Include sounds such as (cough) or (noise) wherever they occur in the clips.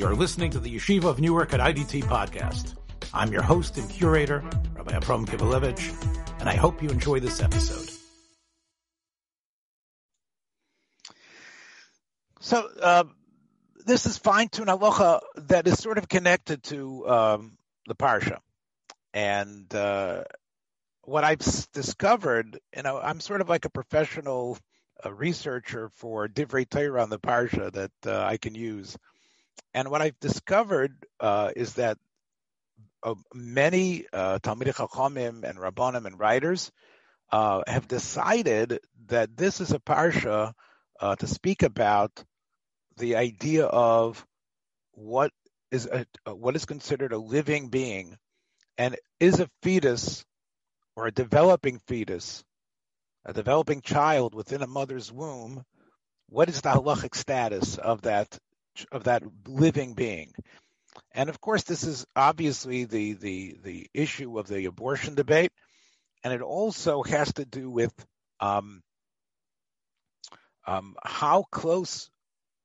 You're listening to the Yeshiva of Newark at IDT podcast. I'm your host and curator, Rabbi Avraham Kivelevitz, and I hope you enjoy this episode. So, uh, this is fine-tuned halacha that is sort of connected to um, the parsha, and uh, what I've discovered, you know, I'm sort of like a professional uh, researcher for divrei Torah on the parsha that uh, I can use, and what I've discovered uh, is that uh, many uh, Talmidei Chachamim and Rabbanim and writers uh, have decided that this is a parsha uh, to speak about the idea of what is a, what is considered a living being, and is a fetus or a developing fetus, a developing child within a mother's womb. What is the halachic status of that of that living being? And of course, this is obviously the the the issue of the abortion debate, and it also has to do with um, um, how close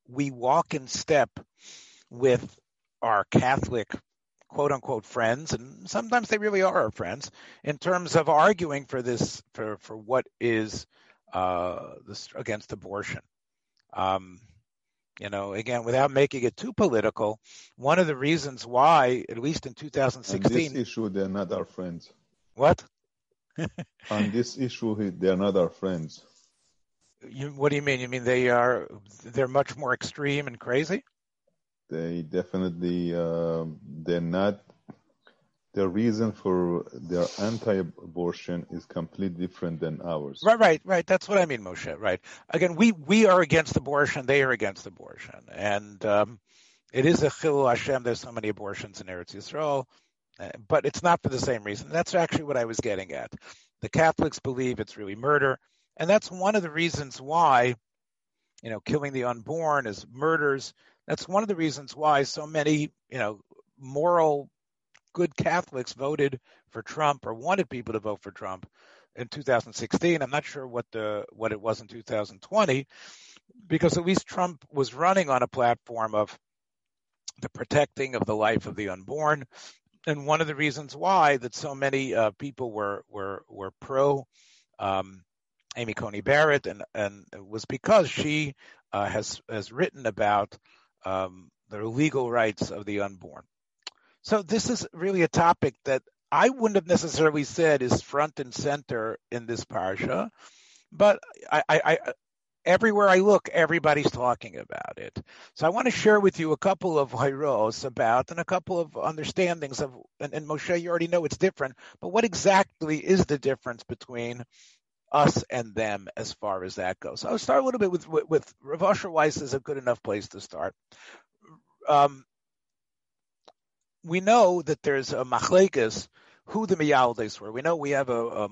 we walk in step with our Catholic quote unquote friends, and sometimes they really are our friends, in terms of arguing for this for for what is uh, this against abortion. Um, you know, again, without making it too political, one of the reasons why, at least in 2016, on this issue they're not our friends. What? (laughs) on this issue, they're not our friends. You, what do you mean? You mean they are? They're much more extreme and crazy. They definitely uh, they're not. The reason for their anti-abortion is completely different than ours. Right, right, right. That's what I mean, Moshe. Right. Again, we we are against abortion. They are against abortion, and um, it is a chilul Hashem. There's so many abortions in Eretz Yisrael, uh, but it's not for the same reason. That's actually what I was getting at. The Catholics believe it's really murder, and that's one of the reasons why, you know, killing the unborn is murders. That's one of the reasons why so many, you know, moral good Catholics voted for Trump or wanted people to vote for Trump in 2016. I'm not sure what the what it was in 2020, because at least Trump was running on a platform of the protecting of the life of the unborn. And one of the reasons why that so many uh, people were were were pro um, Amy Coney Barrett, and and was because she uh, has has written about um, the legal rights of the unborn. So this is really a topic that I wouldn't have necessarily said is front and center in this parsha, but I, I, I everywhere I look, everybody's talking about it. So I want to share with you a couple of hiros about and a couple of understandings of, and, and, Moshe, you already know it's different, but what exactly is the difference between us and them as far as that goes? So I'll start a little bit with, with, with Rav Weiss is a good enough place to start. Um, we know that there's a machlekes who the Miyaldes were. We know we have a, a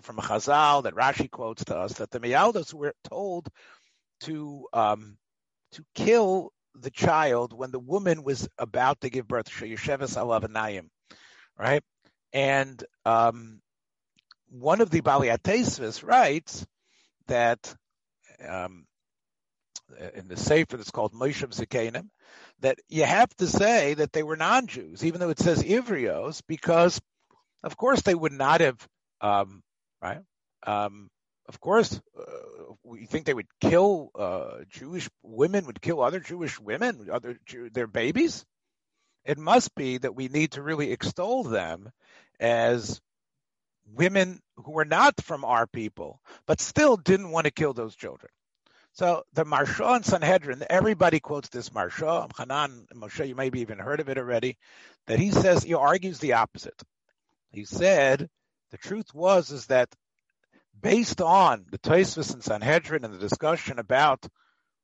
from Chazal that Rashi quotes to us that the Miyaldes were told to um, to kill the child when the woman was about to give birth, Yesheves Alavanayim, right? And um, one of the Baliatesvis writes that um, in the Sefer that's called Moshav Zekenim, that you have to say that they were non-Jews, even though it says Ivrios, because of course they would not have, um, right? Um, of course, uh, we think they would kill uh, Jewish women, would kill other Jewish women, other Jew, their babies. It must be that we need to really extol them as women who were not from our people, but still didn't want to kill those children. So the Maharsha and Sanhedrin, everybody quotes this Maharsha, Hanan, Moshe, you maybe even heard of it already, that he says, he argues the opposite. He said, the truth was, is that based on the Tosfos and Sanhedrin and the discussion about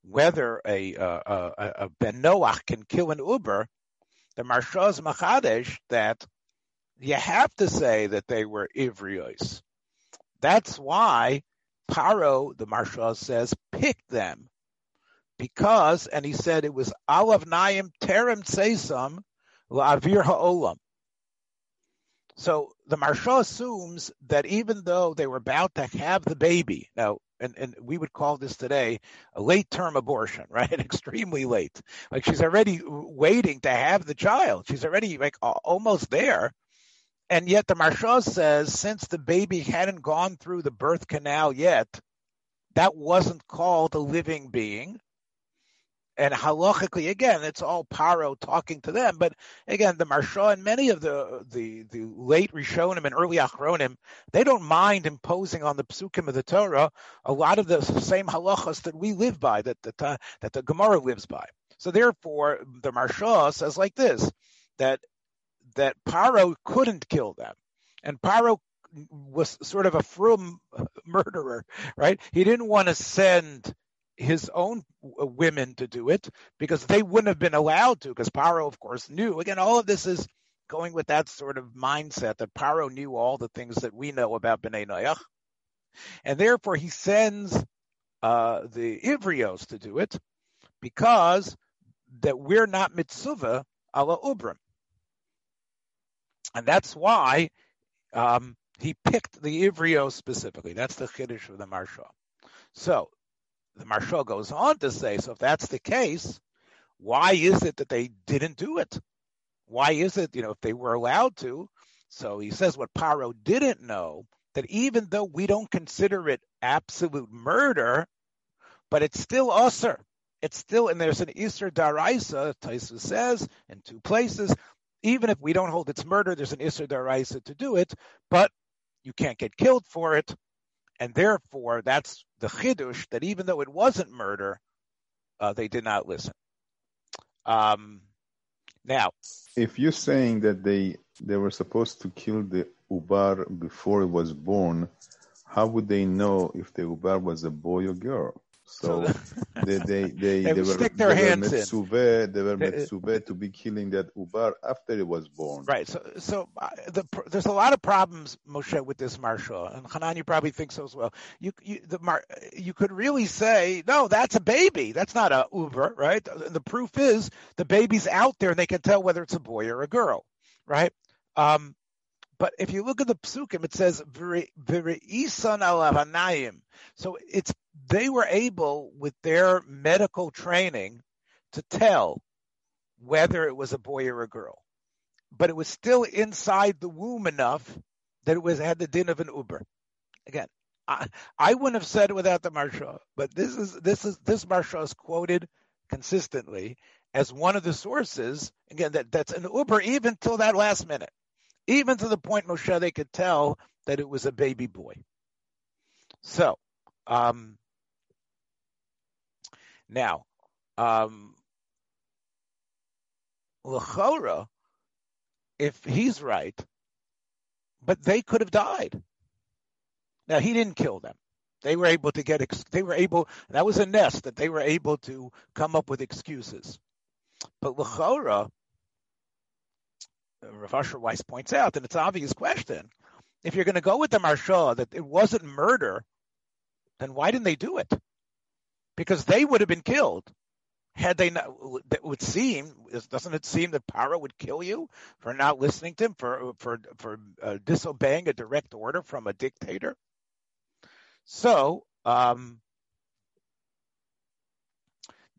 whether a, a, a, Ben Noach can kill an Ubar, the Maharsha's Machadesh that you have to say that they were Ivrios. That's why Paro, the Maharsha says, picked them because, and he said it was Alav Naim Terem Seisam La'avir Ha'olam. So the Maharsha assumes that even though they were about to have the baby, now and, and we would call this today a late term abortion, (laughs) right? Extremely late. Like she's already waiting to have the child. She's already like almost there. And yet the Maharsha says since the baby hadn't gone through the birth canal yet, that wasn't called a living being and halachically, again, it's all Paro talking to them. But again, the Maharsha and many of the the, the late Rishonim and early Achronim, they don't mind imposing on the psukim of the Torah a lot of the same halachas that we live by, that that, uh, that the Gemara lives by. So therefore, the Maharsha says like this, that that Paro couldn't kill them, and Paro was sort of a frum murderer, right? He didn't want to send his own women to do it because they wouldn't have been allowed to because Paro, of course, knew. Again, all of this is going with that sort of mindset that Paro knew all the things that we know about Bnei Noach. And therefore he sends uh, the Ivrios to do it because that we're not mitzvah ala ubrim. And that's why um, he picked the Ivrios specifically. That's the Chiddush of the Maharsha. So the Maharsha goes on to say, so if that's the case, why is it that they didn't do it? Why is it, you know, if they were allowed to? So he says what Paro didn't know, that even though we don't consider it absolute murder, but it's still usser. It's still, and there's an Isser Daraisa, Taisu says, in two places. Even if we don't hold it's murder, there's an Isser Daraisa to do it, but you can't get killed for it. And therefore, that's the chidush that even though it wasn't murder, uh, they did not listen. Um, now, if you're saying that they they were supposed to kill the ubar before it was born, how would they know if the ubar was a boy or girl? So (laughs) they they they, they, they were stick their they hands were in. they were metzuve to be killing that ubar after it was born. Right. So, so uh, the, there's a lot of problems, Moshe, with this Maharsha, and Hanan, you probably think so as well. You, you, the Mar, you could really say, no, that's a baby. That's not a ubar, right? The proof is the baby's out there, and they can tell whether it's a boy or a girl, right? Um, but if you look at the psukim, it says "v'reisan alavanayim." So it's they were able, with their medical training, to tell whether it was a boy or a girl. But it was still inside the womb enough that it was had the din of an ubar. Again, I, I wouldn't have said it without the Maharsha, but this is this is this Maharsha is quoted consistently as one of the sources. Again, that, that's an ubar even till that last minute even to the point Moshe they could tell that it was a baby boy. So, um, now, um, Lachora, if he's right, but they could have died. Now he didn't kill them. They were able to get. They were able. That was a nest that they were able to come up with excuses. But Lachora, Rav Asher Weiss points out, and it's an obvious question. If you're going to go with the Maharsha that it wasn't murder, then why didn't they do it? Because they would have been killed had they not. It would seem, doesn't it seem that Paro would kill you for not listening to him, for for for uh, disobeying a direct order from a dictator? So um,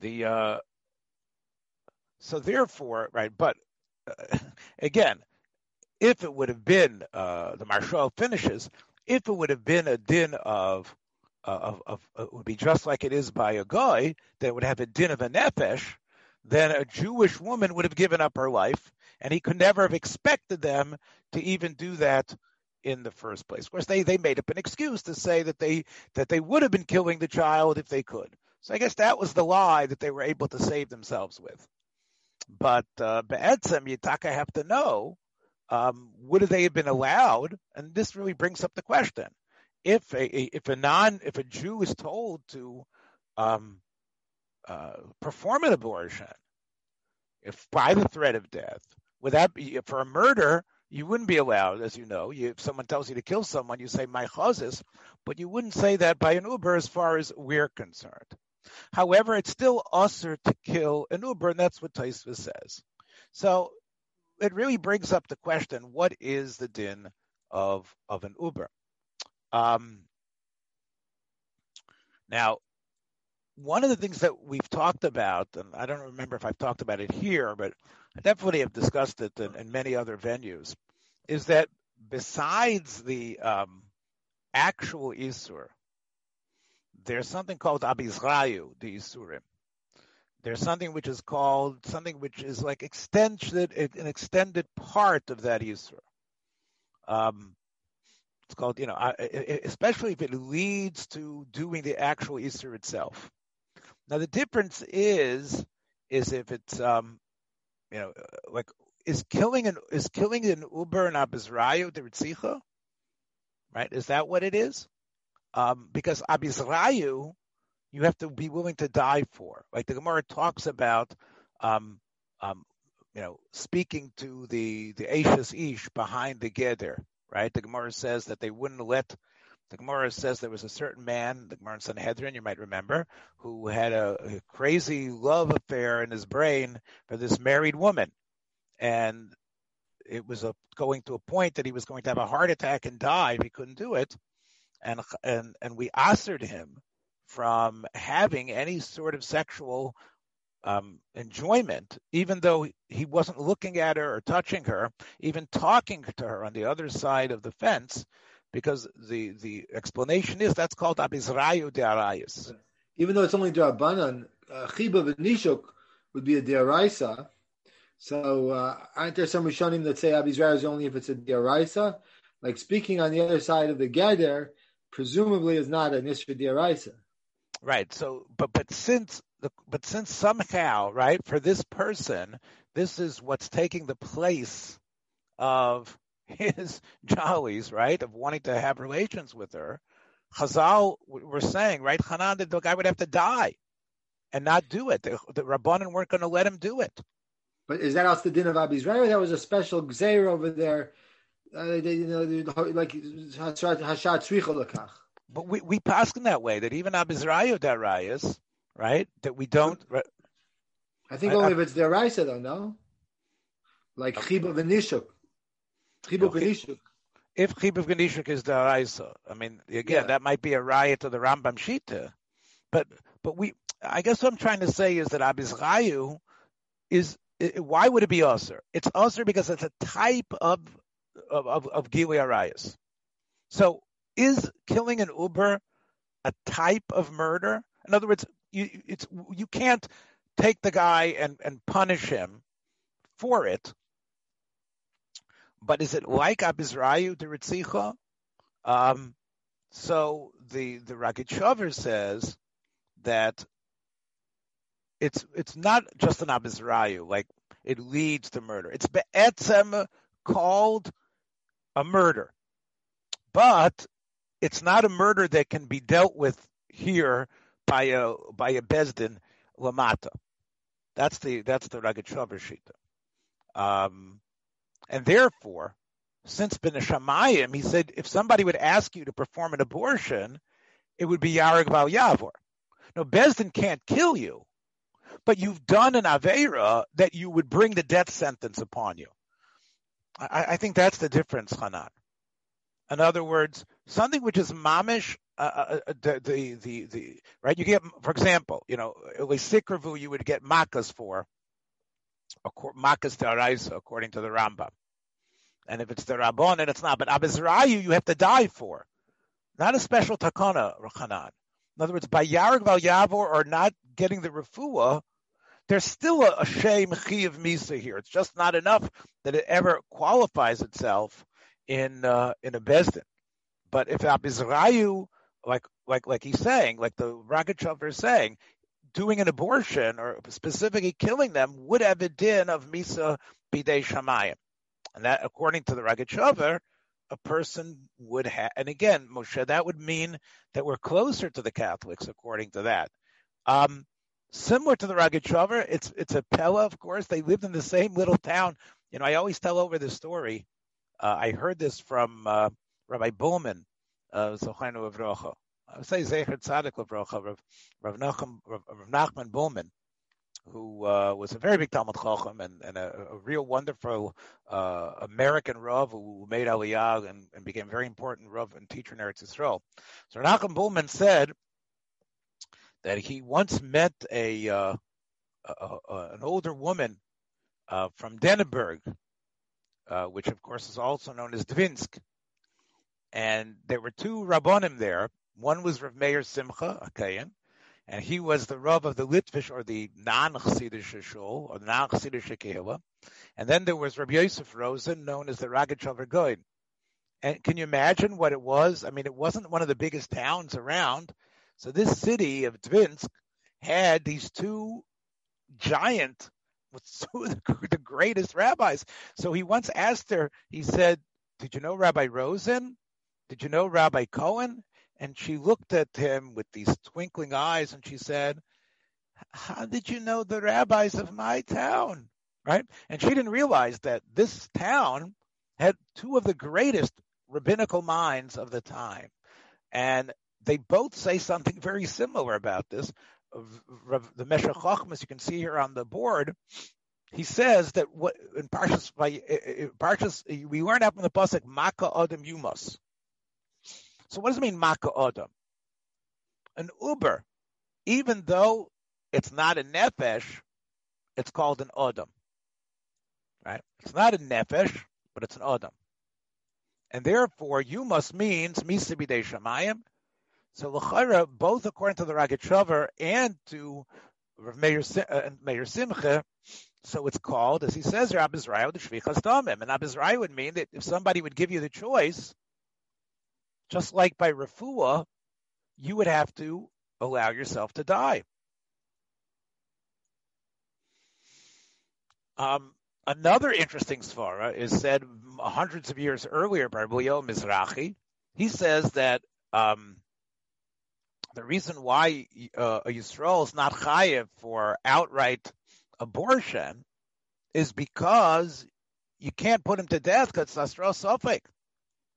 the uh, so therefore, right? But uh, again, if it would have been uh, the Maharsha finishes, if it would have been a din of uh, of, of uh, would be just like it is by a guy that would have a din of a nefesh, then a Jewish woman would have given up her life, and he could never have expected them to even do that in the first place. Of course, they they made up an excuse to say that they that they would have been killing the child if they could. So I guess that was the lie that they were able to save themselves with. But uh, Be'etzem, Yitaka have to know, um, would they have been allowed? And this really brings up the question. If a, if a non, if a Jew is told to um, uh, perform an abortion, if by the threat of death, would that be, for a murder, you wouldn't be allowed, as you know. You, if someone tells you to kill someone, you say my chazis, but you wouldn't say that by an Ubar as far as we're concerned. However, it's still usher to kill an Ubar, and that's what Taisva says. So it really brings up the question: What is the din of of an Ubar? Um, Now, one of the things that we've talked about, and I don't remember if I've talked about it here, but I definitely have discussed it in, in many other venues, is that besides the um, actual Isur, there's something called Abizrayu, the Isurim. There's something which is called something which is like extended, an extended part of that Isur. Um, it's called, you know, especially if it leads to doing the actual Isser itself. Now the difference is, is if it's, um, you know, like is killing an is killing an ubar and abizrayu ritzicha, right? Is that what it is? Um, because abizrayu, you have to be willing to die for. Like the Gemara talks about, um, um, you know, speaking to the the Ashes Ish behind the Geder, right? The Gemara says that they wouldn't let. The Gemara says there was a certain man, the Gemara in Sanhedrin, you might remember, who had a, a crazy love affair in his brain for this married woman, and it was a, going to a point that he was going to have a heart attack and die if he couldn't do it, and and and we answered him from having any sort of sexual enjoyment, even though he wasn't looking at her or touching her, even talking to her on the other side of the fence, because the the explanation is that's called abizrayu de'arayis. Even though it's only derabanan, uh, chiba v'nishuk would be a de'araisa. So uh, aren't there some rishonim that say abizrayu is only if it's a de'araisa? Like speaking on the other side of the Geder, presumably is not an isra de'araisa. Right. So, but but since the, but since somehow, right, for this person, this is what's taking the place of (laughs) his jollies, right, of wanting to have relations with her. Chazal were saying, right, Hanan, the guy would have to die and not do it. The, the Rabbanan weren't going to let him do it. But is that also the din of Abizrael? That was a special gzeir over there. Uh, they, you know, like Hashat Tzricha But we we pass in that way that even Abizrayu Darayas, right? That we don't. I think only I, if it's Daraisa though, no. Like okay. Chiba V'Nishuk. Chiba okay. V'Nishuk. If Chiba V'Nishuk is Daraisa, I mean, again, yeah. that might be a riot to the Rambam Shita. But but we, I guess what I'm trying to say is that Abizrayu is why would it be usher? It's usher because it's a type of of of, of Gili Arayas. So is killing an Ubar a type of murder? In other words, you it's you can't take the guy and, and punish him for it. But is it like Abizrayu the Ritzicha? Um, so the the Rogatchover says that it's it's not just an Abizrayu, like it leads to murder. It's be'etzem called a murder. But it's not a murder that can be dealt with here by a by a bezdin lamata. That's the that's the shita. Um, and therefore, since Ben Shamayim, he said if somebody would ask you to perform an abortion, it would be Yarag Val Yavor. No, Bezdin can't kill you, but you've done an Avera that you would bring the death sentence upon you. I, I think that's the difference, Hanan. In other words, something which is mamish, uh, uh, uh the, the, the, the, right? You get, for example, you know, Sikravu, you would get makas for, makas daraisa, according to the Rambam. And if it's the Rabbon, and it's not. But Abizrayu, you have to die for. Not a special takana, Rachanan. In other words, by Yarag Val Yavor or not getting the refuah, there's still a, a shame of misa here. It's just not enough that it ever qualifies itself in uh, in a bezdin. But if Abizrayu, like like like he's saying, like the Rogatchover is saying, doing an abortion or specifically killing them would have a din of misa bidei shamayim, and that according to the Rogatchover, a person would have. And again, Moshe, that would mean that we're closer to the Catholics according to that. Um, similar to the Rogatchover, it's it's a Pella, of course. They lived in the same little town. You know, I always tell over the story uh, I heard this from uh, Rabbi Bulman, Zochainu Avrocha. I would say Zecher Tzadik Avrocha, Rav, Rav, Rav, Nachman Bulman, who uh, was a very big Talmud Chacham and, and a, a, real wonderful uh, American Rav who made Aliyah and, and, became a very important Rav and teacher in Eretz Yisrael. So Nachum Bulman said that he once met a, uh, a, a an older woman uh, from Dennenberg, uh, which of course is also known as Dvinsk. And there were two rabbonim there. One was Rav Meir Simcha, a and he was the Rav of the Litvish or the non-Chassidish shul or the non-Chassidish. And then there was Rabbi Yosef Rosen, known as the Rogatchover Gaon. And can you imagine what it was? I mean, it wasn't one of the biggest towns around. So this city of Dvinsk had these two giant, (laughs) two the greatest rabbis. So he once asked her, he said, did you know Rabbi Rosen? Did you know Rabbi Cohen? And she looked at him with these twinkling eyes and she said, how did you know the rabbis of my town? Right? And she didn't realize that this town had two of the greatest rabbinical minds of the time. And they both say something (laughs) very similar about this. The Meshech Chochmas, you can see here on the board, he says that what in Parshas, eh, eh, eh, Parshas we learn out from the pasuk Maka Adam Yumas. So what does it mean Maka Adam? An Ubar, even though it's not a nefesh, it's called an Adam. Right? It's not a nefesh, but it's an Adam and therefore you must means misibidei shamayim. So l'chara, both according to the Ragat and to Meir, uh, Simcha, so it's called, as he says, Abizrayu the Shvichas Damim. And Abizrayu would mean that if somebody would give you the choice, just like by Rafua, you would have to allow yourself to die. Um, Another interesting svara is said hundreds of years earlier by Rabbi Mizrahi. He says that um, the reason why uh, a Yisrael is not chayiv for outright abortion is because you can't put him to death because it's safek.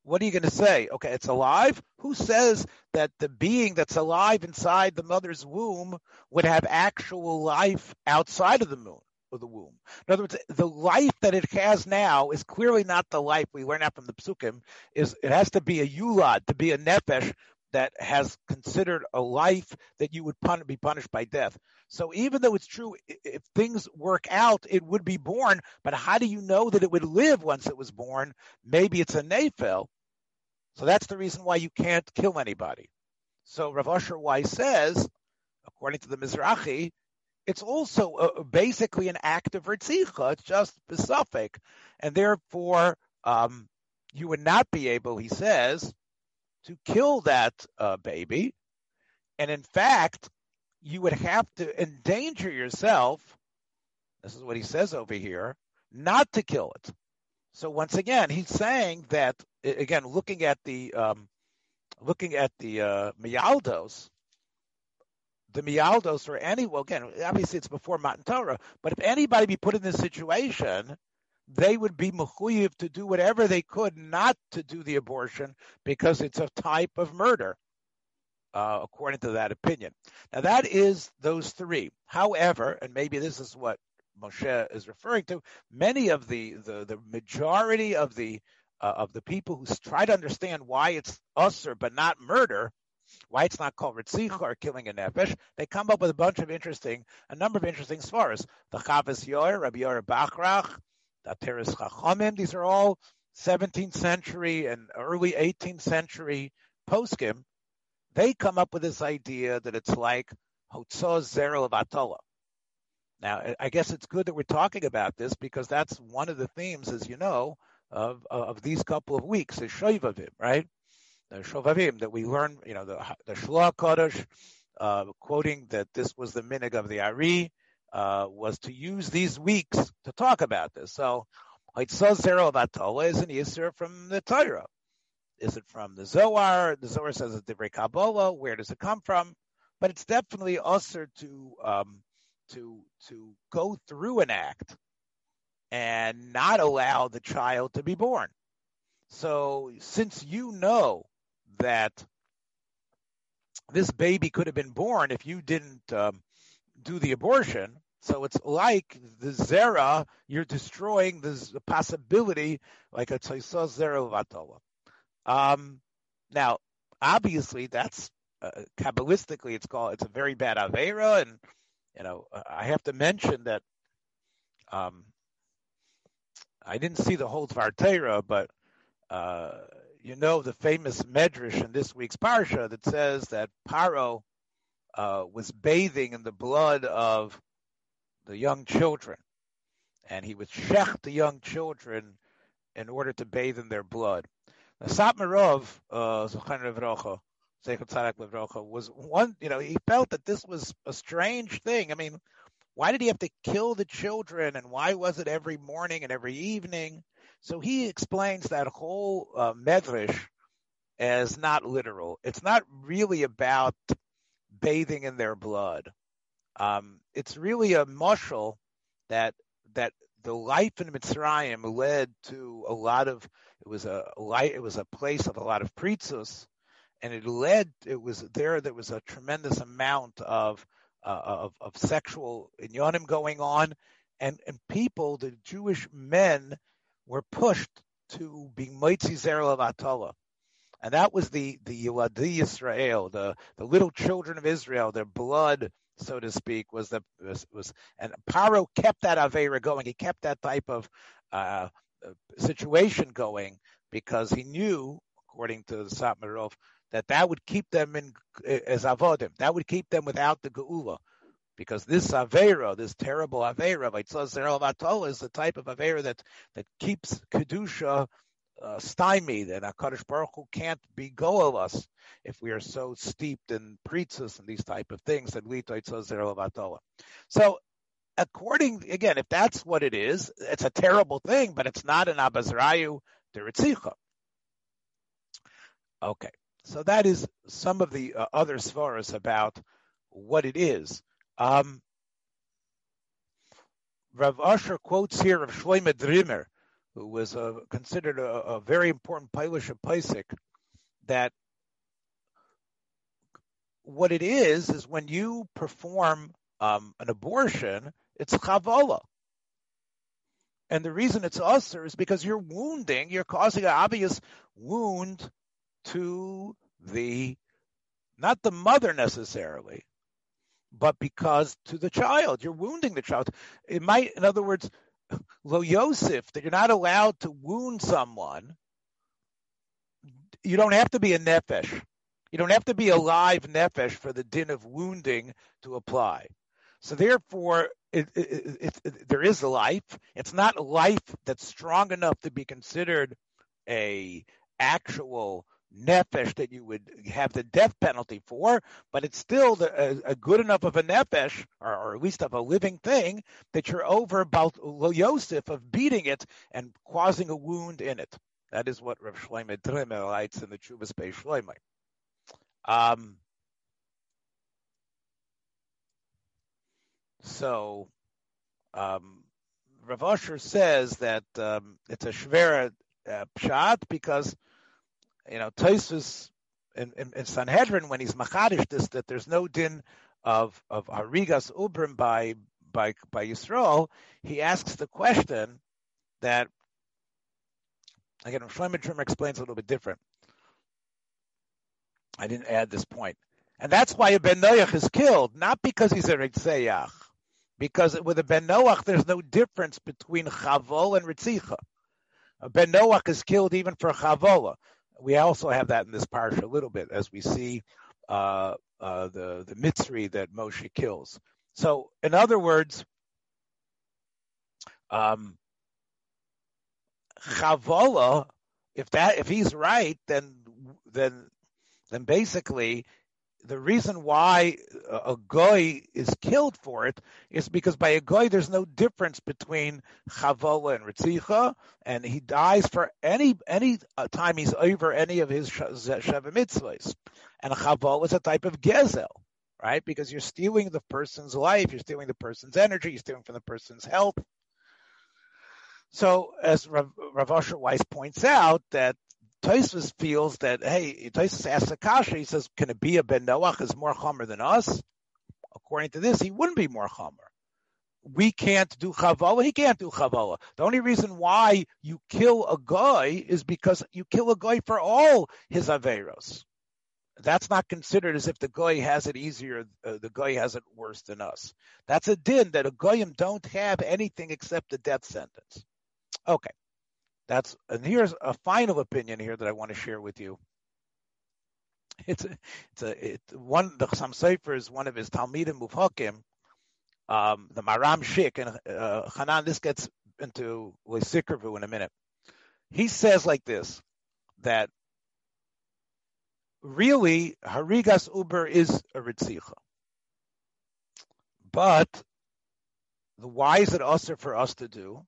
What are you going to say? Okay, it's alive. Who says that the being that's alive inside the mother's womb would have actual life outside of the moon? of the womb. In other words, the life that it has now is clearly not the life we learn out from the psukim. Is it has to be a yulad to be a nefesh that has considered a life that you would pun- be punished by death. So even though it's true, if things work out, it would be born. But how do you know that it would live once it was born? Maybe it's a nefel. So that's the reason why you can't kill anybody. So Rav Asher Weiss says, according to the Mizrahi, it's also uh, basically an act of ritzicha. It's just besuffic, and therefore um, you would not be able, he says, to kill that uh, baby, and in fact, you would have to endanger yourself. This is what he says over here, not to kill it. So once again, he's saying that again, looking at the um, looking at the uh, Mialdos, the Mialdos or any, well, again, obviously it's before Matan Torah, but if anybody be put in this situation, they would be mechuyev to do whatever they could not to do the abortion because it's a type of murder, uh, according to that opinion. Now that is those three. However, and maybe this is what Moshe is referring to, many of the the, the majority of the uh, of the people who try to understand why it's usher but not murder why it's not called Ritzicha or killing a nefesh. They come up with a bunch of interesting, a number of interesting svaras. The Chavas Yor, Rabbi Yor Bachrach, the Teres Chachamim, these are all 17th century and early 18th century poskim. They come up with this idea that it's like Hotzah Zero of Now, I guess it's good that we're talking about this because that's one of the themes, as you know, of of these couple of weeks is Shoivavim, right? the that we learn, you know, the the Shloah Kodesh, uh, quoting that this was the minig of the Ari, uh, was to use these weeks to talk about this. So, Zero Batola is an Yisr from the Torah. Is it from the Zohar? The Zohar says it's Divrei Kabbalah. Where does it come from? But it's definitely usher to um, to to go through an act and not allow the child to be born. So since you know that this baby could have been born if you didn't um, do the abortion. So it's like the zera, you're destroying the possibility, like a tzaisa zera vatola. Um, now, obviously, that's uh, kabbalistically, it's called it's a very bad avera, and you know I have to mention that um, I didn't see the whole Tvartera, but uh, you know the famous medrash in this week's parsha that says that Paro uh, was bathing in the blood of the young children, and he would shech the young children in order to bathe in their blood. Now, Satmarov, uh, was one, you know, he felt that this was a strange thing. I mean, why did he have to kill the children and why was it every morning and every evening? So he explains that whole uh, medrash as not literal. It's not really about bathing in their blood. Um, it's really a mushal that that the life in Mitzrayim led to a lot of it was a light it was a place of a lot of pritzus, and it led it was there there was a tremendous amount of of, of sexual inyanim going on, and and people the Jewish men were pushed to be mitzi zerel and that was the the Yiladi Israel, the the little children of Israel, their blood so to speak, was the was, was and Paro kept that avera going. He kept that type of uh, situation going because he knew, according to the Satmarov, that that would keep them in as avodim. That would keep them without the geula. Because this avera, this terrible avera, like is the type of avera that that keeps kedusha uh, stymied, and Hakadosh Baruch Hu can't be go of us if we are so steeped in pritzes and these type of things that we So, according again, if that's what it is, it's a terrible thing, but it's not an abazrayu deritzicha. Okay, so that is some of the uh, other svaras about what it is. Um, Rav Asher quotes here of Shloime Drimmer, who was uh, considered a, a, very important Polish of Pesach, that what it is is when you perform um, an abortion, it's chavola. And the reason it's usher is because you're wounding, you're causing an obvious wound to the, not the mother necessarily, but because to the child, you're wounding the child. It might, in other words, Lo Yosef, that you're not allowed to wound someone. You don't have to be a nefesh. You don't have to be a live nefesh for the din of wounding to apply. So therefore, it, it, it, there is life. It's not life that's strong enough to be considered a actual nefesh that you would have the death penalty for, but it's still the, a, a, good enough of a nefesh, or, or, at least of a living thing, that you're over about Yosef of beating it and causing a wound in it. That is what Rav Shlomo Drimmer writes in the Chuvas Beis Shlomo. Um, so, um, Rav Asher says that um, it's a shvera uh, pshat because you know, Tosfos in, in, in, Sanhedrin when he's machadish this that there's no din of of harigas ubrim by by by Yisrael, he asks the question that again Shlomo Drimmer explains a little bit different. I didn't add this point, and that's why a ben Noach is killed, not because he's a ritzayach, because with a ben Noach there's no difference between chavol and ritzicha. A ben Noach is killed even for chavola we also have that in this parsha a little bit as we see uh, uh, the the mitzri that Moshe kills. So, in other words, um, Chavola, if that if he's right, then then then basically the reason why a goy is killed for it is because by a goy there's no difference between chavola and ritzicha, and he dies for any any uh, time he's over any of his sheva mitzvahs. And chavola is a type of gezel, right? Because you're stealing the person's life, you're stealing the person's energy, you're stealing from the person's health. So, as Rav, Rav Weiss points out, that Tosfos feels that hey, Tosfos asks Akasha, he says, can it be a Ben Noach is more chomer than us? According to this, he wouldn't be more chomer. We can't do chavola. He can't do chavola. The only reason why you kill a guy is because you kill a guy for all his averos. that's not considered as if the goy has it easier, uh, the goy has it worse than us. That's a din that a goyim don't have anything except the death sentence. Okay, that's and here's a final opinion here that I want to share with you. It's a, it's a it, one the Chassam Sofer is one of his Talmidim Muvhakim, um, the Maram Shik and uh, Hanan. This gets into Lysikravu in a minute. He says like this that really Harigas Ubar is a Ritzicha. But the why is it usher for us to do?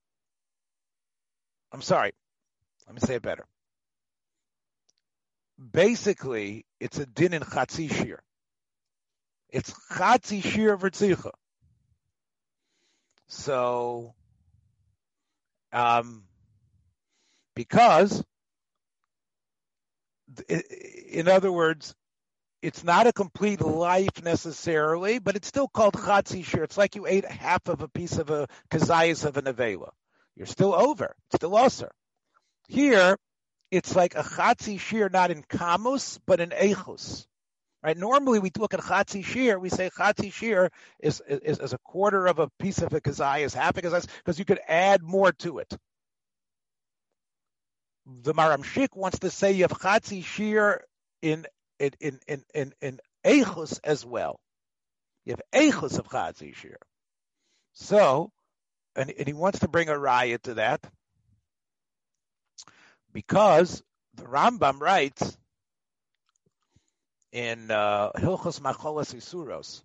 I'm sorry. Let me say it better. Basically, it's a din in Chatzi Shir. It's Chatzi Shir Ritzicha. So, um, because in other words, it's not a complete life necessarily, but it's still called chatzi shir. It's like you ate half of a piece of a kazayas of a nevela. You're still over. It's still osir. Here, it's like a chatzi shir, not in kamus, but in echus. Right? Normally, we look at chatzi shir. We say chatzi shir is, is, is a quarter of a piece of a kazayas, half a kazayas, because you could add more to it the Maramshik wants to say you have Chatzi Shir in in in in in, in Eichus as well. You have Eichus of Chatzi Shir. So, and, and he wants to bring a riot to that because the Rambam writes in uh, Hilchos Macholas Isuros,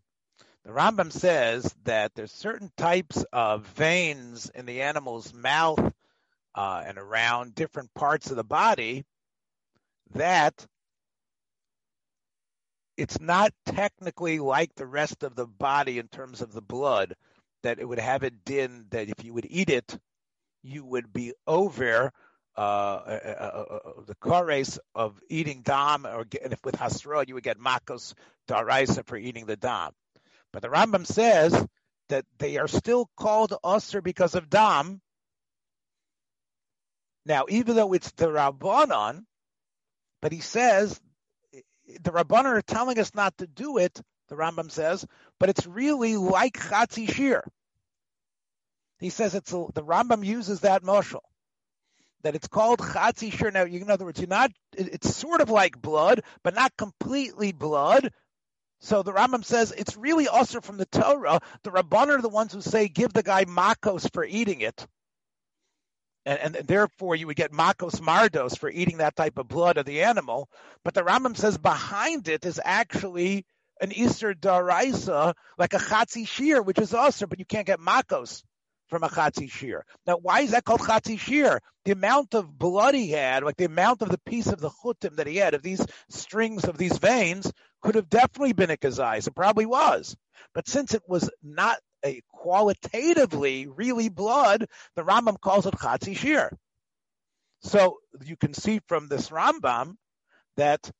the Rambam says that there's certain types of veins in the animal's mouth uh, and around different parts of the body that it's not technically like the rest of the body in terms of the blood that it would have a din that if you would eat it you would be over uh, uh, uh, uh, uh the chores of eating dam, or and if with hasra you would get makos daraisa for eating the dam. But the Rambam says that they are still called usr because of dam, now, even though it's the Rabbanon, but he says the Rabbanon are telling us not to do it, the Rambam says, but it's really like Chatzi Shir. He says it's a, the Rambam uses that moshel that it's called Chatzi Shir. Now, in other words, you're not, it's sort of like blood, but not completely blood. So the Rambam says it's really also from the Torah. The Rabbanon are the ones who say give the guy makos for eating it and, and, therefore you would get makos mardos for eating that type of blood of the animal. But the Rambam says behind it is actually an Isser daraisa, like a chatzi shir, which is also, but you can't get makos from a chatzi shir. Now, why is that called chatzi shir? The amount of blood he had, like the amount of the piece of the chutim that he had, of these strings of these veins, could have definitely been a kazais. It probably was. But since it was not a qualitatively really blood, the Rambam calls it Chatzi Shir. So you can see from this Rambam that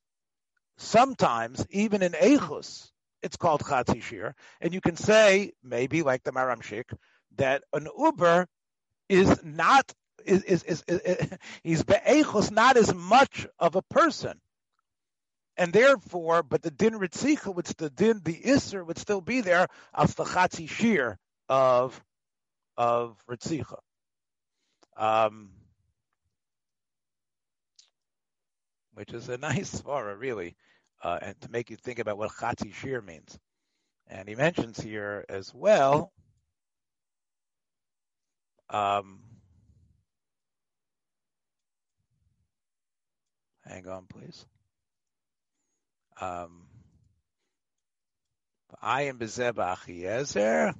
sometimes, even in Eichus, it's called Chatzi Shir. And you can say, maybe like the Maramshik, that an Ubar is not, is, is, is, is (laughs) he's Be'echus not as much of a person and therefore, but the din ritzicha, which the din the iser would still be there as the chatzi shir of of ritzicha. Um, which is a (laughs) nice svara, really, uh, and to make you think about what chatzi shir means. And he mentions here as well. Um, hang on, please. Um, I am Bezeba Achiezer.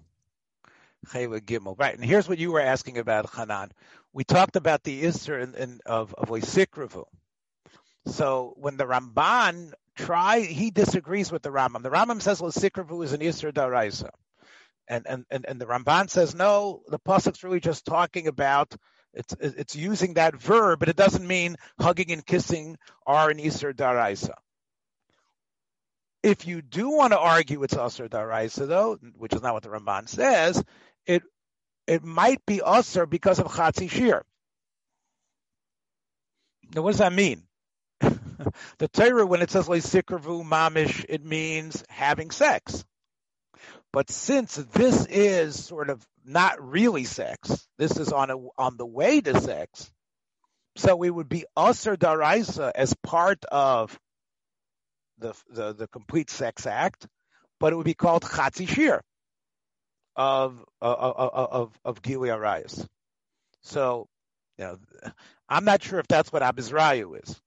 Right, and here's what you were asking about, Hanan. We talked about the Isser in, in, of, of Lysikravu. So when the Ramban try, he disagrees with the Rambam. The Rambam says Lysikravu is an Isser Daraisa. And, and, and, and the Ramban says, no, the Pasuk's really just talking about it's it's using that verb, but it doesn't mean hugging and kissing are an Isser Daraisa. If you do want to argue it's Asr Daraisa, though, which is not what the Ramban says, it it might be Asr because of Chatzi Shir. Now, what does that mean? (laughs) the Torah, when it says leisikravu mamish, it means having sex. But since this is sort of not really sex, this is on a, on the way to sex, so it would be usher daraisa as part of the, the, the complete sex act, but it would be called chatzi shir of of of of Gili Arayas. So, you know, I'm not sure if that's what Abizrayu is,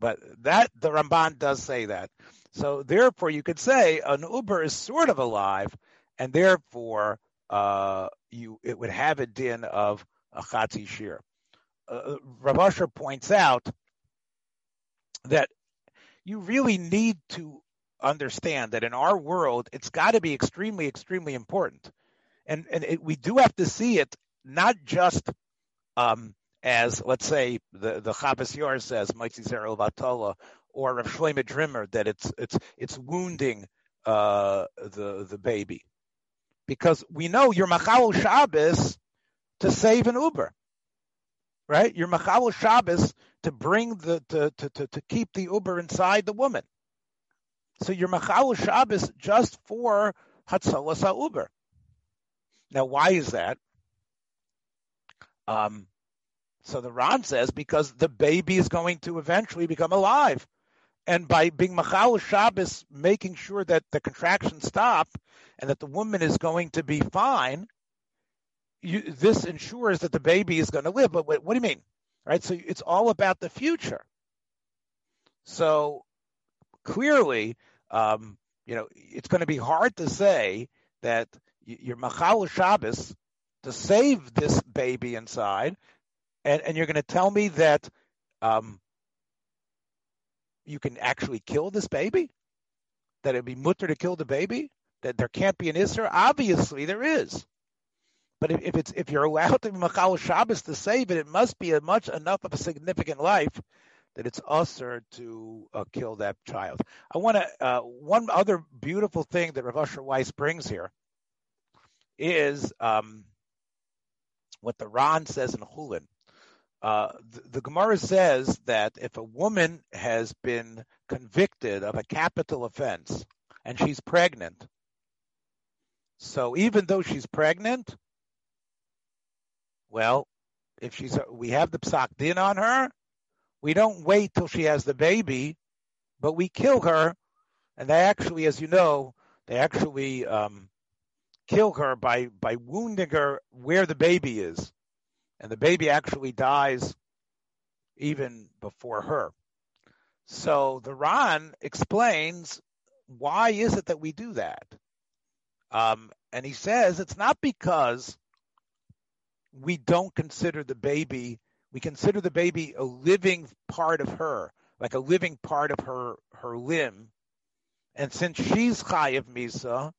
but that the Ramban does say that. So therefore, you could say an Ubar is sort of alive, and therefore uh, you it would have a din of a chatzi shir. Uh, Rav Asher points out that you really need to understand that in our world, it's got to be extremely, extremely important. And, and it, we do have to see it not just um, as, let's say, the, the Chavas Yair says, Moitzi Zerel Vatola, or Rav Shlomo Drimmer, that it's, it's, it's wounding uh, the, the baby. Because we know you're Machal Shabbos to save an Ubar right? You're Machal Shabbos to bring the to, to, to, to keep the Ubar inside the woman. So you're Machal Shabbos just for Hatzalas Ubar. Now, why is that? Um, so the Ran says because the baby is going to eventually become alive. And by being Machal Shabbos, making sure that the contractions stop and that the woman is going to be fine, you, this ensures that the baby is going to live. But what, what do you mean? Right? So it's all about the future. So clearly, um, you know, it's going to be hard to say that you're machal Shabbos to save this baby inside, and, and you're going to tell me that um, you can actually kill this baby? That it'd be mutter to kill the baby? That there can't be an Isser? Obviously, there is. But if, if it's if you're allowed to be Machal Shabbos to save it, it must be a much enough of a significant life that it's usher to uh, kill that child. I want to uh, one other beautiful thing that Rav Asher Weiss brings here is um, what the Ran says in Hulin. Uh, the, the, Gemara says that if a woman has been convicted of a capital offense and she's pregnant, so even though she's pregnant, well, if she's we have the psak din on her, we don't wait till she has the baby, but we kill her, and they actually, as you know, they actually um, kill her by by wounding her where the baby is, and the baby actually dies even before her. So the Ran explains why is it that we do that, um, and he says it's not because we don't consider the baby, we consider the baby a living part of her, like a living part of her, her limb. And since she's Chayiv Misa,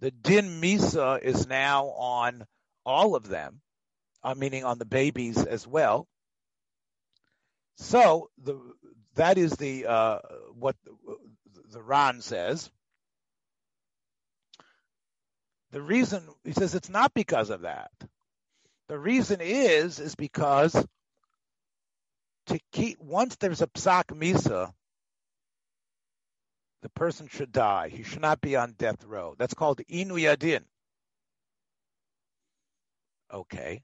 the Din Misa is now on all of them, uh, meaning on the babies as well. So the that is the uh, what the, the Ran says. The reason he says it's not because of that. The reason is is because to keep once there's a psak misa, the person should die. He should not be on death row. That's called inuyadin. Okay.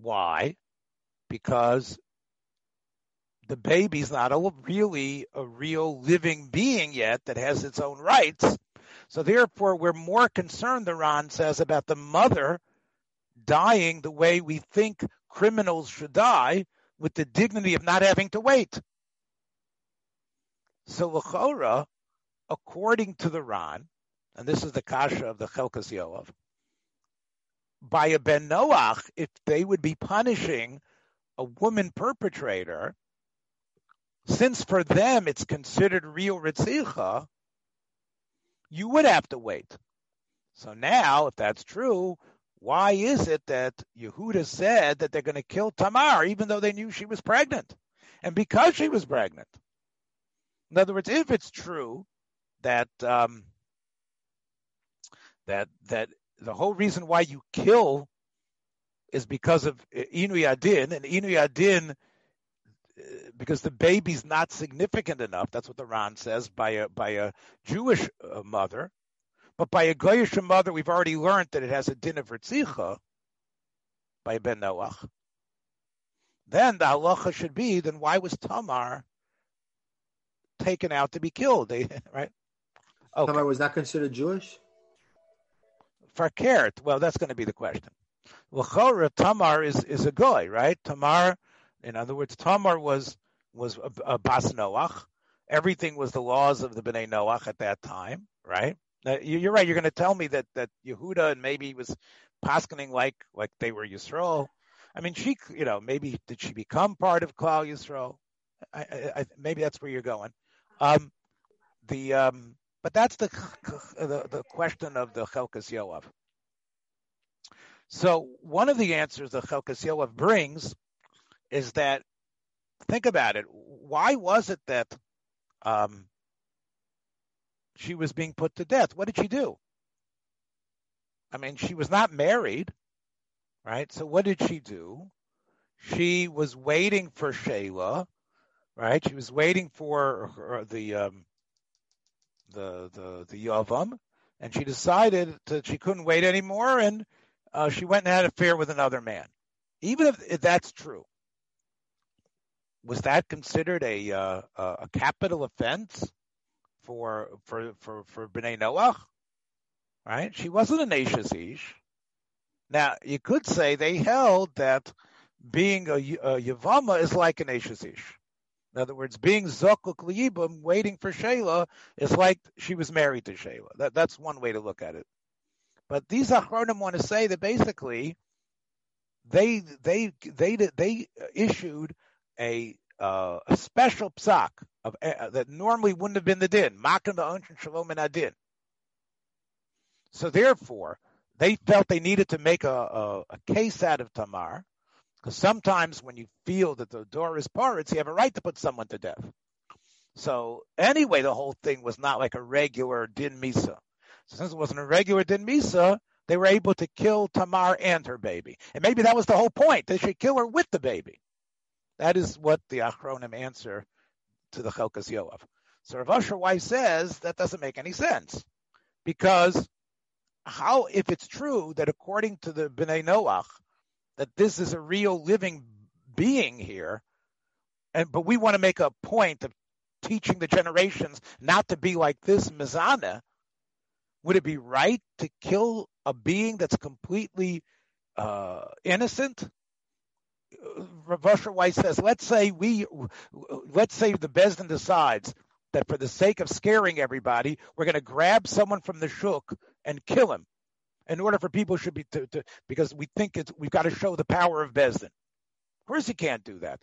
Why? Because the baby's not a, really a real living being yet that has its own rights. So therefore, we're more concerned, the Ran says, about the mother dying the way we think criminals should die, with the dignity of not having to wait. So Lachora, according to the Ran, and this is the kasha of the Chelkas Yoav, by a Ben Noach, if they would be punishing a woman perpetrator, since for them it's considered real ritzicha, you would have to wait. So now, if that's true, why is it that Yehuda said that they're going to kill Tamar even though they knew she was pregnant? And because she was pregnant. In other words, if it's true that um, that that the whole reason why you kill is because of Inu Yadin, and Inu Yadin because the baby's not significant enough. That's what the Ran says by a by a Jewish uh, mother, but by a Goyish mother, we've already learned that it has a din of ritzicha by Ben Noach. Then the halacha should be, then why was Tamar taken out to be killed? They (laughs) right? Okay. Tamar was not considered Jewish. Fakert. Well, that's going to be the question. Well, Tamar is is a goy, right? Tamar, in other words, Tamar was was a, a bas Noach. Everything was the laws of the Bnei Noach at that time, right? Now, you're right. You're going to tell me that that Yehuda and maybe was paskening like like they were Yisrael. I mean, she, you know, maybe did she become part of Klal Yisrael? I, I, I, maybe that's where you're going. Um, the um, but that's the the, the question of the Chelkas Yoav. So one of the answers the Chelkas Yoav brings is that think about it. Why was it that um, she was being put to death? What did she do? I mean, she was not married, right? So what did she do? She was waiting for Shelah, right? She was waiting for her, the um, the the the Yavam, and she decided that she couldn't wait anymore, and uh, she went and had an affair with another man. Even if, if that's true, was that considered a uh, a capital offense for for for for Bnei Noach? Right? She wasn't an Ashes Ish. Now you could say they held that being a, a Yavama is like an Ashes Ish. In other words, being Zokuk Liyibim, waiting for Shelah, is like she was married to Shelah. That, that's one way to look at it. But these Achronim want to say that basically they they they they issued a uh, a special psak of uh, that normally wouldn't have been the din, makan the shalom and adin. So therefore, they felt they needed to make a, a, a case out of Tamar, because sometimes when you feel that the door is parrots, you have a right to put someone to death. So anyway, the whole thing was not like a regular din misa. So since it wasn't a regular din misa, they were able to kill Tamar and her baby. And maybe that was the whole point. They should kill her with the baby. That is what the Achronim answer to the Chelkas Yoav. So Rav Weiss says that doesn't make any sense. Because how, if it's true that according to the Bnei Noach, that this is a real living being here, and but we want to make a point of teaching the generations not to be like this Mizana, would it be right to kill a being that's completely uh, innocent? Rav Asher Weiss says, let's say we, let's say the Besdin decides that for the sake of scaring everybody, we're going to grab someone from the shuk and kill him in order for people should be to, to because we think it's we've got to show the power of Besdin. Of course, you can't do that.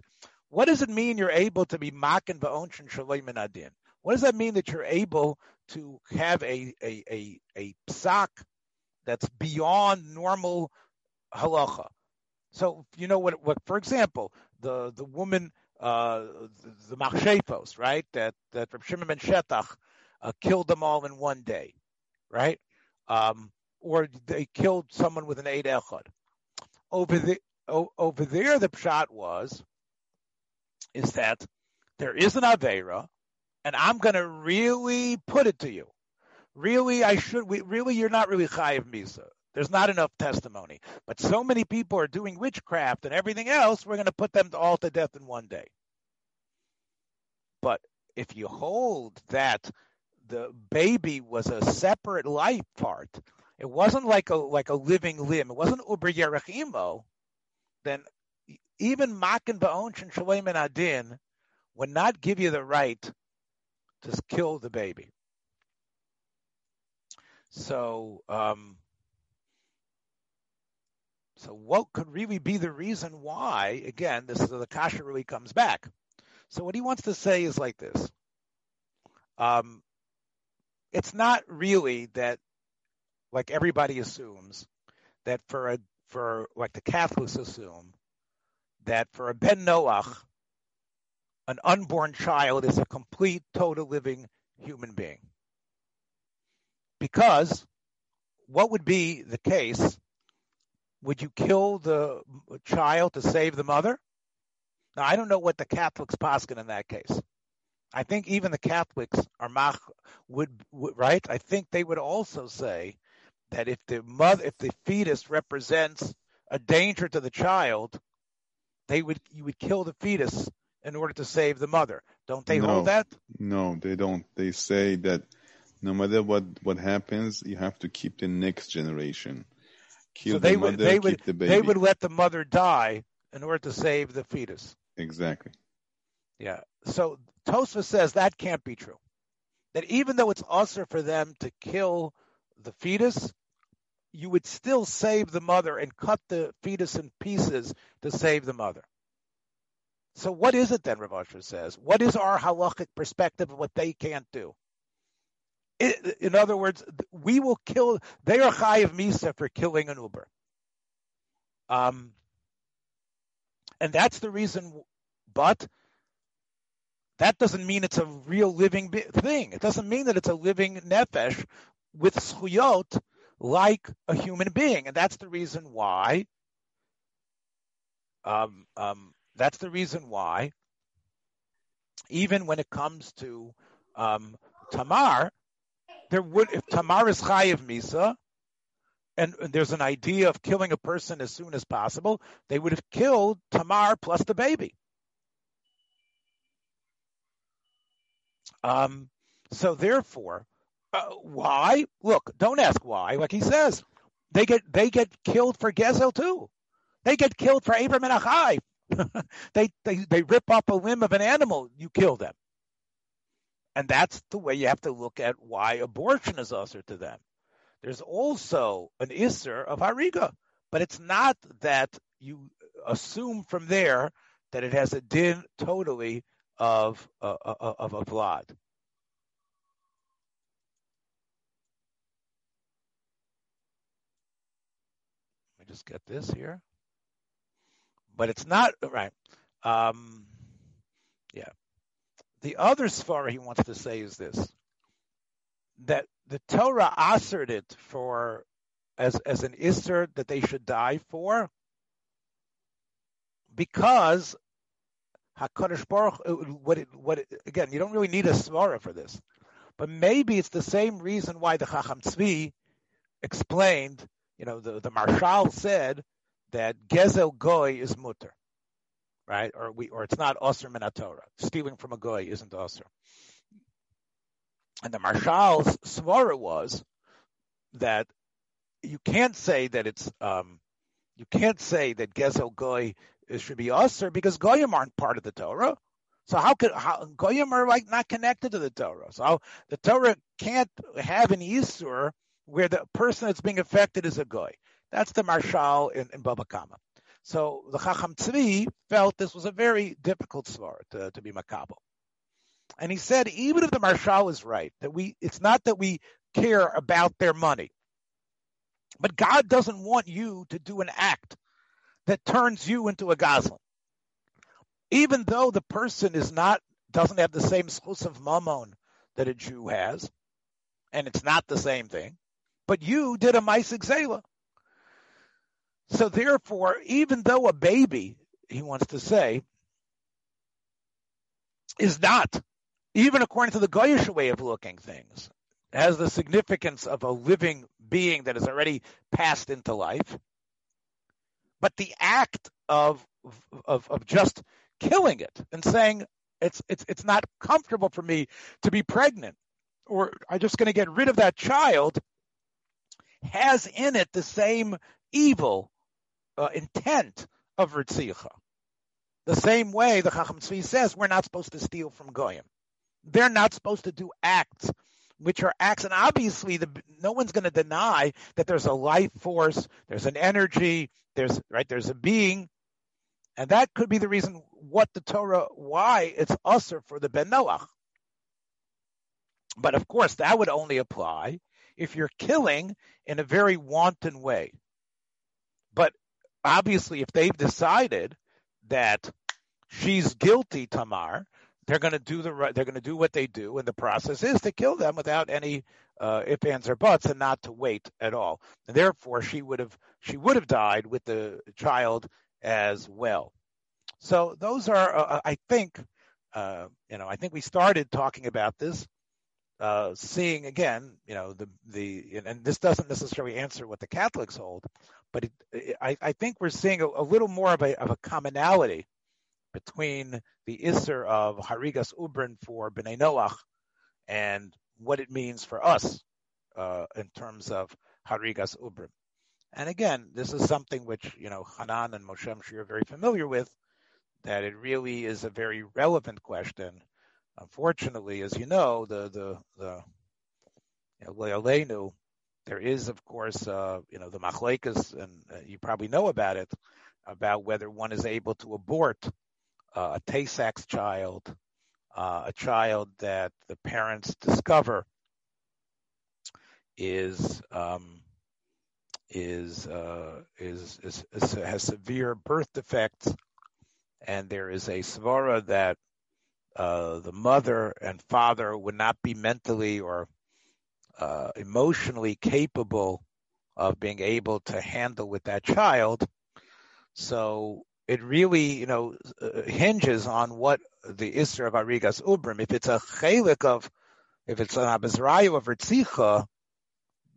What does it mean you're able to be makin and adin? What does that mean that you're able to have a a a, a psak that's beyond normal halacha? So you know what? What for example, the the woman, uh, the, the machshefos, right? That that Reb Shimon ben Shetach uh, killed them all in one day, right? Um, or they killed someone with an eight echad. Over the over there, the pshat was is that there is an avera, and I'm going to really put it to you. Really, I should. We, really, you're not really high chayiv misa. There's not enough testimony. But so many people are doing witchcraft and everything else, we're going to put them all to death in one day. But if you hold that the baby was a separate life part, it wasn't like a like a living limb, it wasn't ubar yerech imo, then even makin ba'onch and shalem and adin would not give you the right to kill the baby. So, um, so what could really be the reason why? Again, this is the kasha really comes back. So what he wants to say is like this. Um, it's not really that, like everybody assumes, that for a for like the Catholics assume that for a Ben Noach, an unborn child is a complete, total living human being. Because what would be the case would you kill the child to save the mother? Now I don't know what the Catholics poskin in that case. I think even the Catholics are mach would, would right. I think they would also say that if the mother, if the fetus represents a danger to the child, they would you would kill the fetus in order to save the mother. Don't they No. hold that? No, they don't. They say that no matter what what happens, you have to keep the next generation. Kill so the they mother, would they keep would the baby. they would let the mother die in order to save the fetus. exactly. Yeah. So Tosfos says that can't be true. That even though it's usher for them to kill the fetus, you would still save the mother and cut the fetus in pieces to save the mother. So what is it then, Rav Asher says? What is our halachic perspective of what they can't do? I- in other words, we will kill. They are chayiv misa for killing an Ubar. Um, and that's the reason. But that doesn't mean it's a real living thing. It doesn't mean that it's a living nefesh with schuyot like a human being, and that's the reason why. Um, um, that's the reason why. Even when it comes to um, Tamar, there would if Tamar is chayiv misa, and, and there's an idea of killing a person as soon as possible, they would have killed Tamar plus the baby. Um, so therefore, uh, why? Look, don't ask why. Like he says, they get they get killed for Gezel too. They get killed for Ever min hachai. (laughs) they, they they rip off a limb of an animal, you kill them. And that's the way you have to look at why abortion is usher to them. There's also an isser of hariga, but it's not that you assume from there that it has a din totally of uh, uh, of a vlad. Just get this here, but it's not right. Um, yeah, the other svara he wants to say is this: that the Torah assered it for as as an isser that they should die for because Hakadosh Baruch what it, what it, again you don't really need a svara for this, but maybe it's the same reason why the Chacham Tzvi explained. You know, the the Maharshal said that Gezel Goy is mutter, right? Or we or it's not Osir Torah. Stealing from a Goy isn't Osir. And the Maharshal's svara was that you can't say that it's um, you can't say that Gezel Goy should be usher because Goyim aren't part of the Torah. So how could how, Goyim are like not connected to the Torah? So the Torah can't have an Isur where the person that's being affected is a Goy. That's the Maharshal in, in Baba Kama. So the Chacham Tzvi felt this was a very difficult svar to, to be makabel. And he said, even if the Maharshal is right, that we it's not that we care about their money. But God doesn't want you to do an act that turns you into a gazlan. Even though the person is not doesn't have the same schus of mammon that a Jew has, and it's not the same thing, but you did a Maisik Zela. So therefore, even though a baby, he wants to say, is not, even according to the Goyish way of looking things, has the significance of a living being that has already passed into life. But the act of of, of just killing it and saying it's it's it's not comfortable for me to be pregnant, or I'm just going to get rid of that child, has in it the same evil uh, intent of Ritzicha. The same way the Chacham Tzvi says we're not supposed to steal from Goyim. They're not supposed to do acts which are acts, and obviously the, no one's going to deny that there's a life force, there's an energy, there's right, there's a being, and that could be the reason what the Torah, why it's usher for the Ben Noach. But of course, that would only apply if you're killing in a very wanton way. But obviously, if they've decided that she's guilty, Tamar, they're going to do the right, they're going to do what they do, and the process is to kill them without any uh, ifs, ands, or buts, and not to wait at all. And therefore, she would have she would have died with the child as well. So those are, uh, I think, uh, you know, I think we started talking about this, uh, seeing again, you know, the the, and this doesn't necessarily answer what the Catholics hold, but it, it, I, I think we're seeing a, a, little more of a of a commonality between the Isser of Harigas Ubrin for Bnei Noach and what it means for us uh, in terms of Harigas Ubrin. And again, this is something which, you know, Hanan and Moshe Mshir are very familiar with, that it really is a very relevant question. Unfortunately, as you know, the, the, the, you know, there is, of course, uh, you know, the machlekas, and uh, you probably know about it, about whether one is able to abort uh, a Tay-Sachs child, uh, a child that the parents discover is um, is, uh, is, is, is has severe birth defects, and there is a svara that uh, the mother and father would not be mentally or uh, emotionally capable of being able to handle with that child. So it really, you know, uh, hinges on what the Isra of Harigas Ubrin. If it's a chelik of, if it's an Abizrayu of Ritzicha,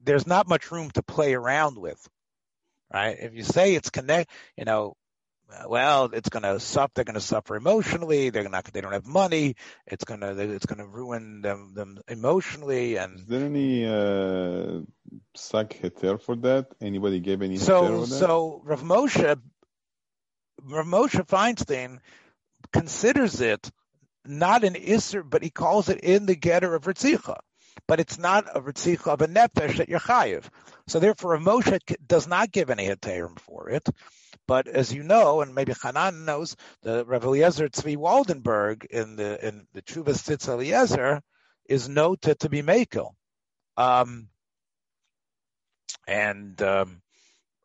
there's not much room to play around with, right? If you say it's connect, you know, well, it's going to suffer. They're going to suffer emotionally. They're not. They don't have money. It's going to. It's going to ruin them, them emotionally. And is there any uh, heter for that? Anybody gave any so so Rav Moshe Rav Moshe Feinstein considers it not an isser, but he calls it in the Geder of Ritzicha but it's not a ritzicha of a nefesh that you're chayiv. So therefore, a Moshe does not give any heterim for it. But as you know, and maybe Hanan knows, the Rav Eliezer Tzvi Waldenberg in the in the Chuvas Tzitz Eliezer is noted to be Mekel. Um, and um,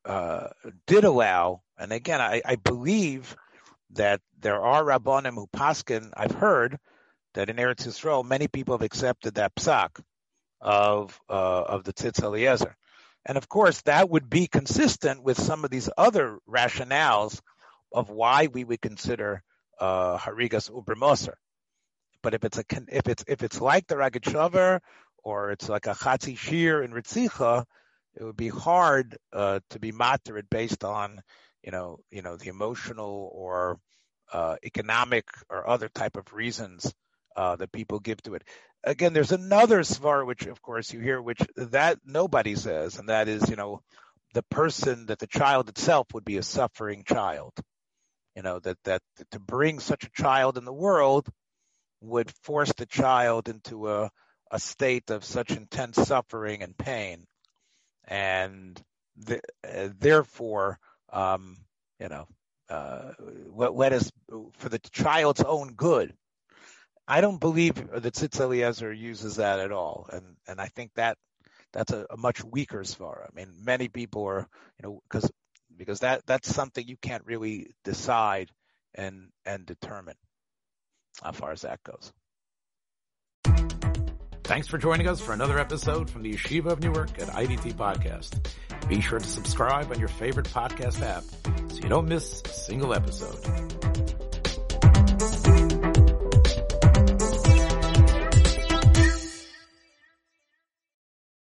uh, did allow, and again, I, I, believe that there are Rabbanim who paskin, I've heard, that in Eretz Yisrael, many people have accepted that psak of uh, of the Tzitz Eliezer. And of course, that would be consistent with some of these other rationales of why we would consider uh, Harigas Ubar But if it's a if it's if it's like the Ragat or it's like a Chatzi Shir in Ritzicha, it would be hard uh, to be matered based on you know you know the emotional or uh, economic or other type of reasons uh, that people give to it. Again, there's another svar which, of course, you hear, which that nobody says, and that is, you know, the person that the child itself would be a suffering child. You know that that to bring such a child in the world would force the child into a a state of such intense suffering and pain, and uh, therefore, um, you know, uh, let us for the child's own good I don't believe that Tzitz Eliezer uses that at all, and and I think that that's a, a much weaker svara. I mean, many people are, you know, because because that that's something you can't really decide and and determine how far as that goes. Thanks for joining us for another episode from the Yeshiva of Newark at IDT Podcast. Be sure to subscribe on your favorite podcast app so you don't miss a single episode.